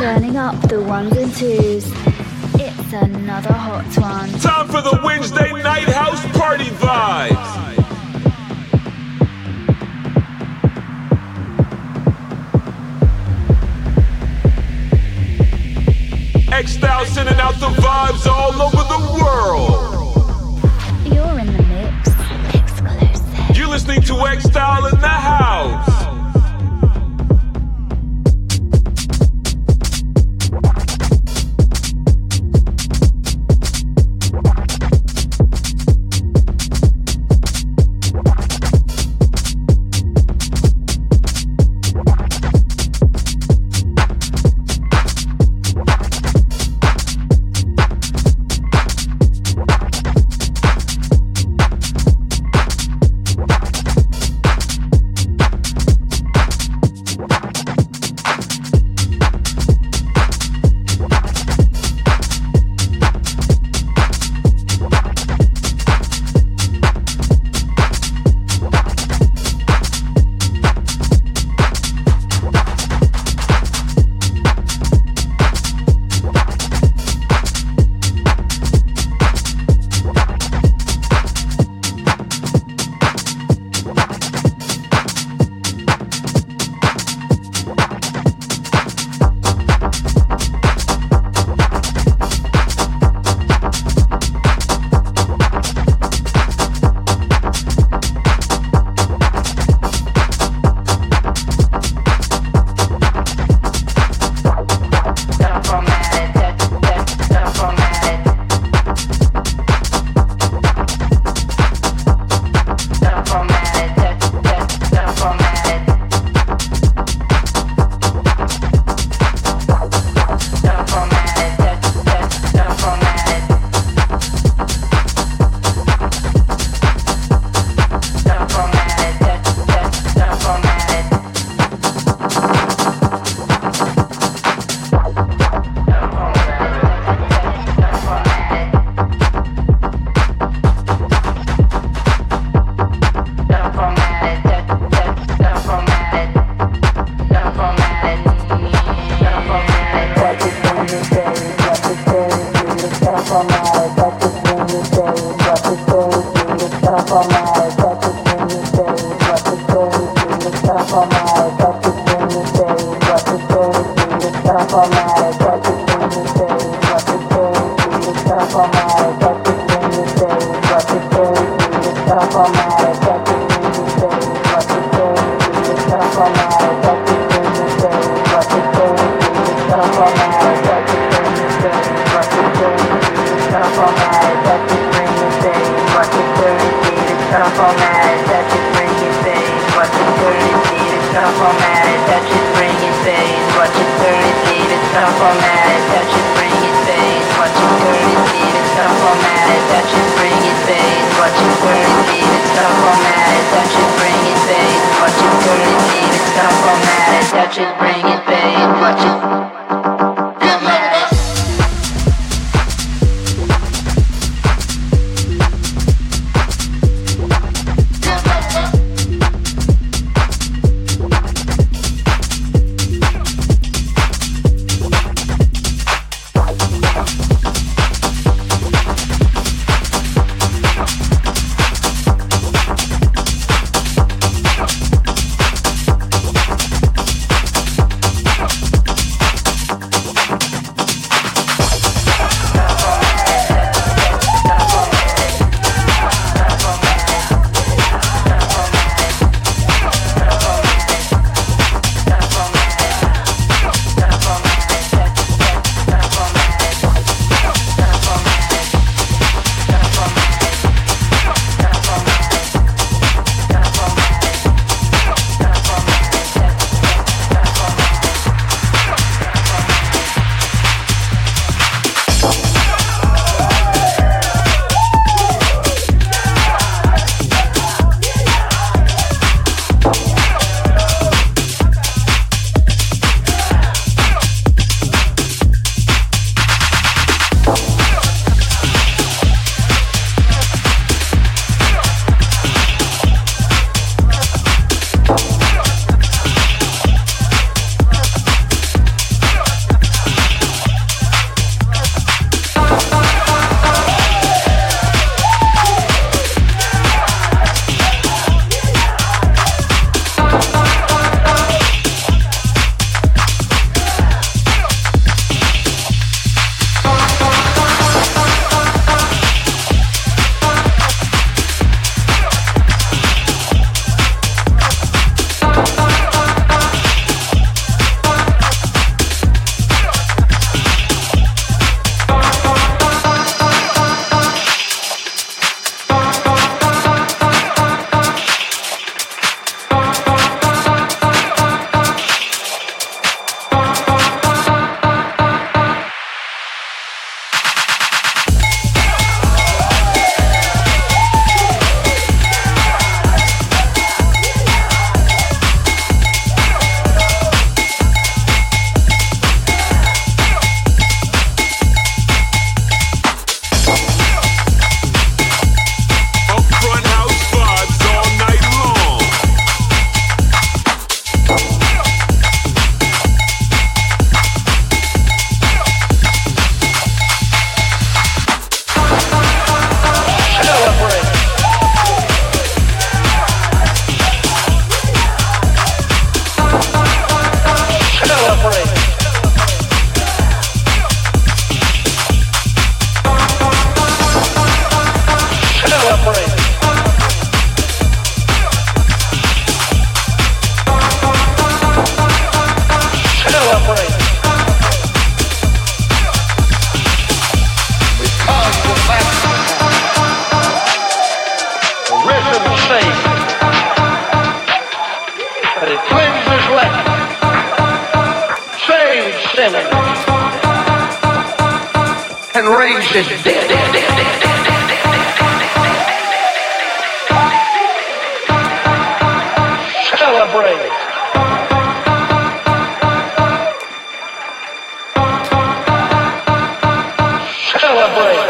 Turning up the ones and twos. It's another hot one. Time for the Wednesday night house party vibes. X Style sending out the vibes all over the world. You're in the mix. Exclusive. You're listening to X Style in the house. boy.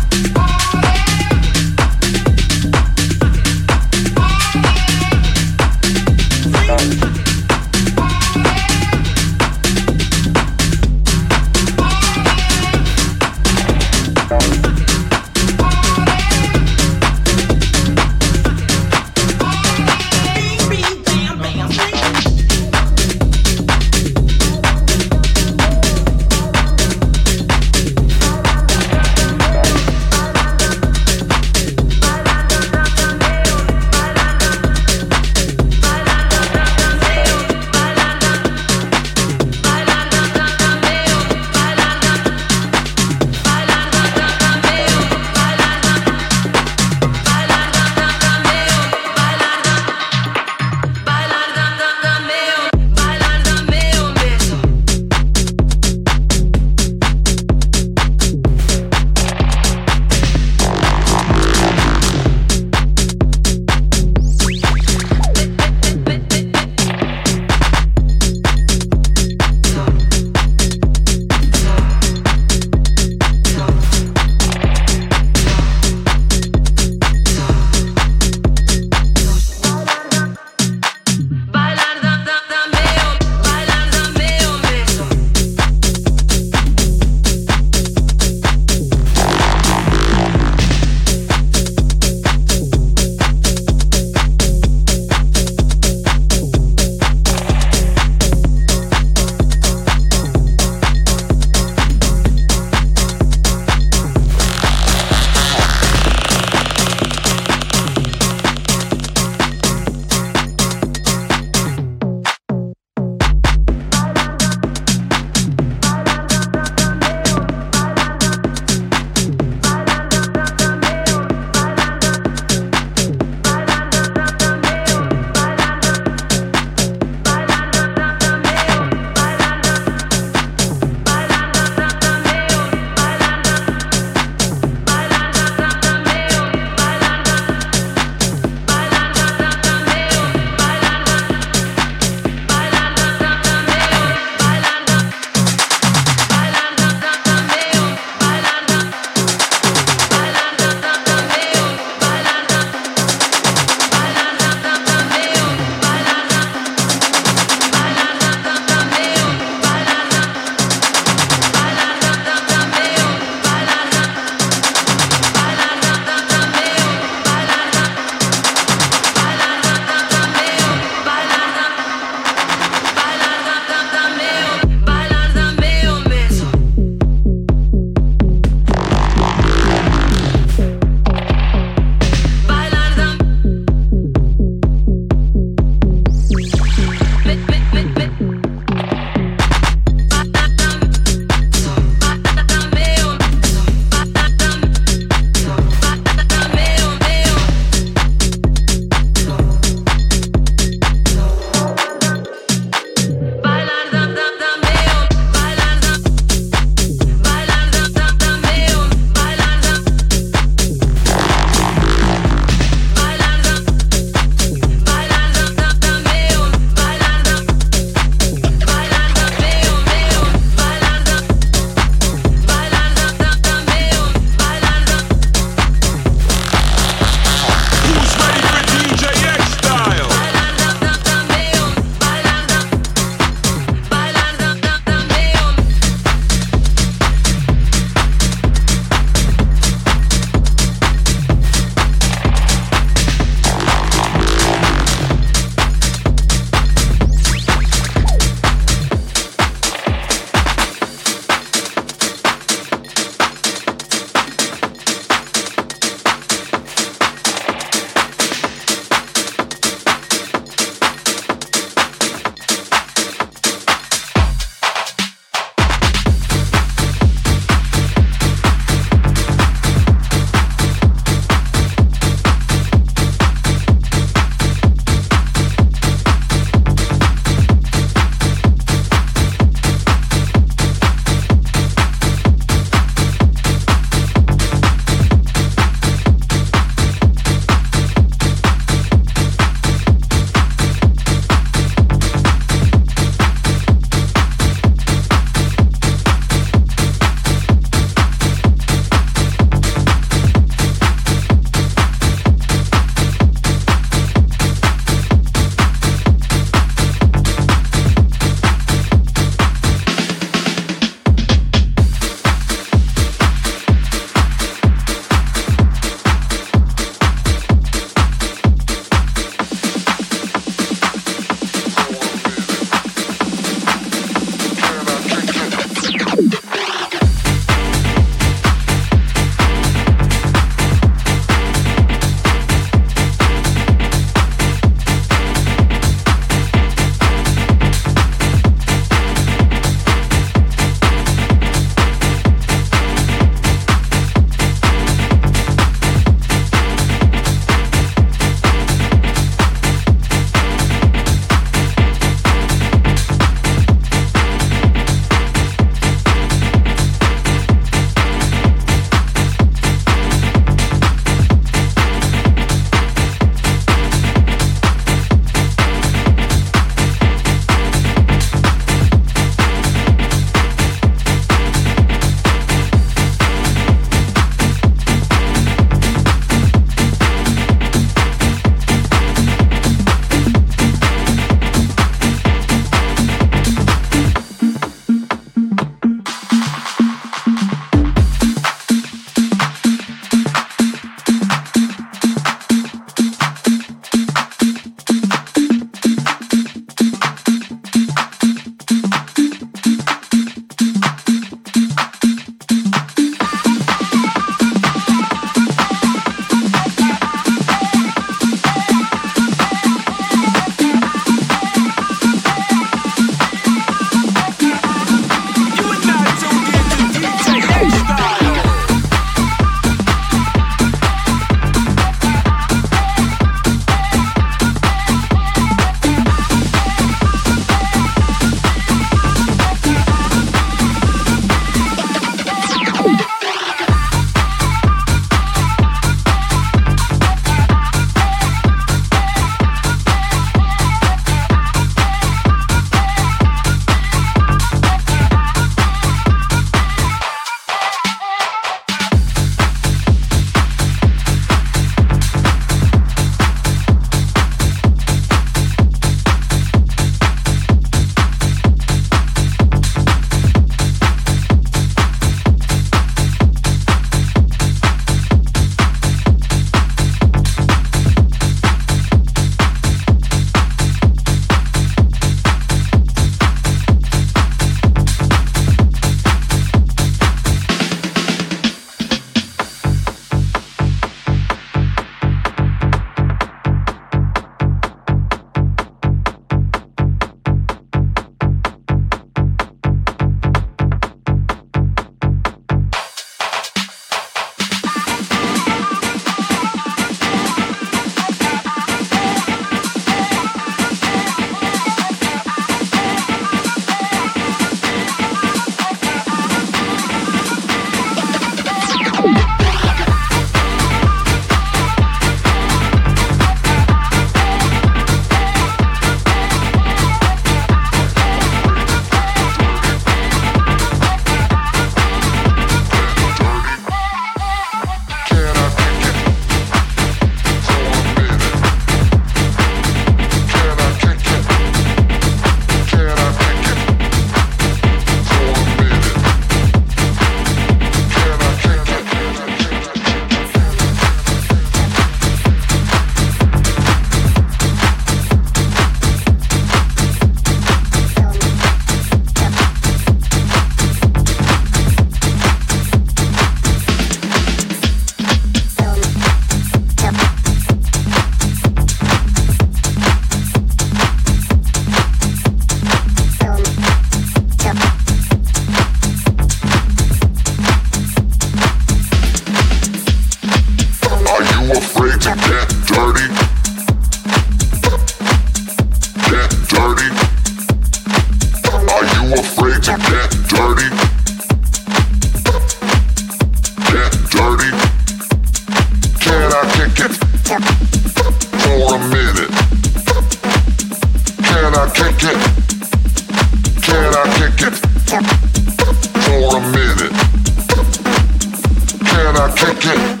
I kick it?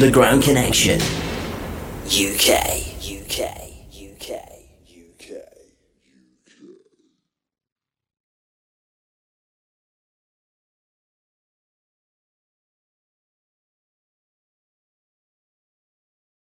Underground Connection.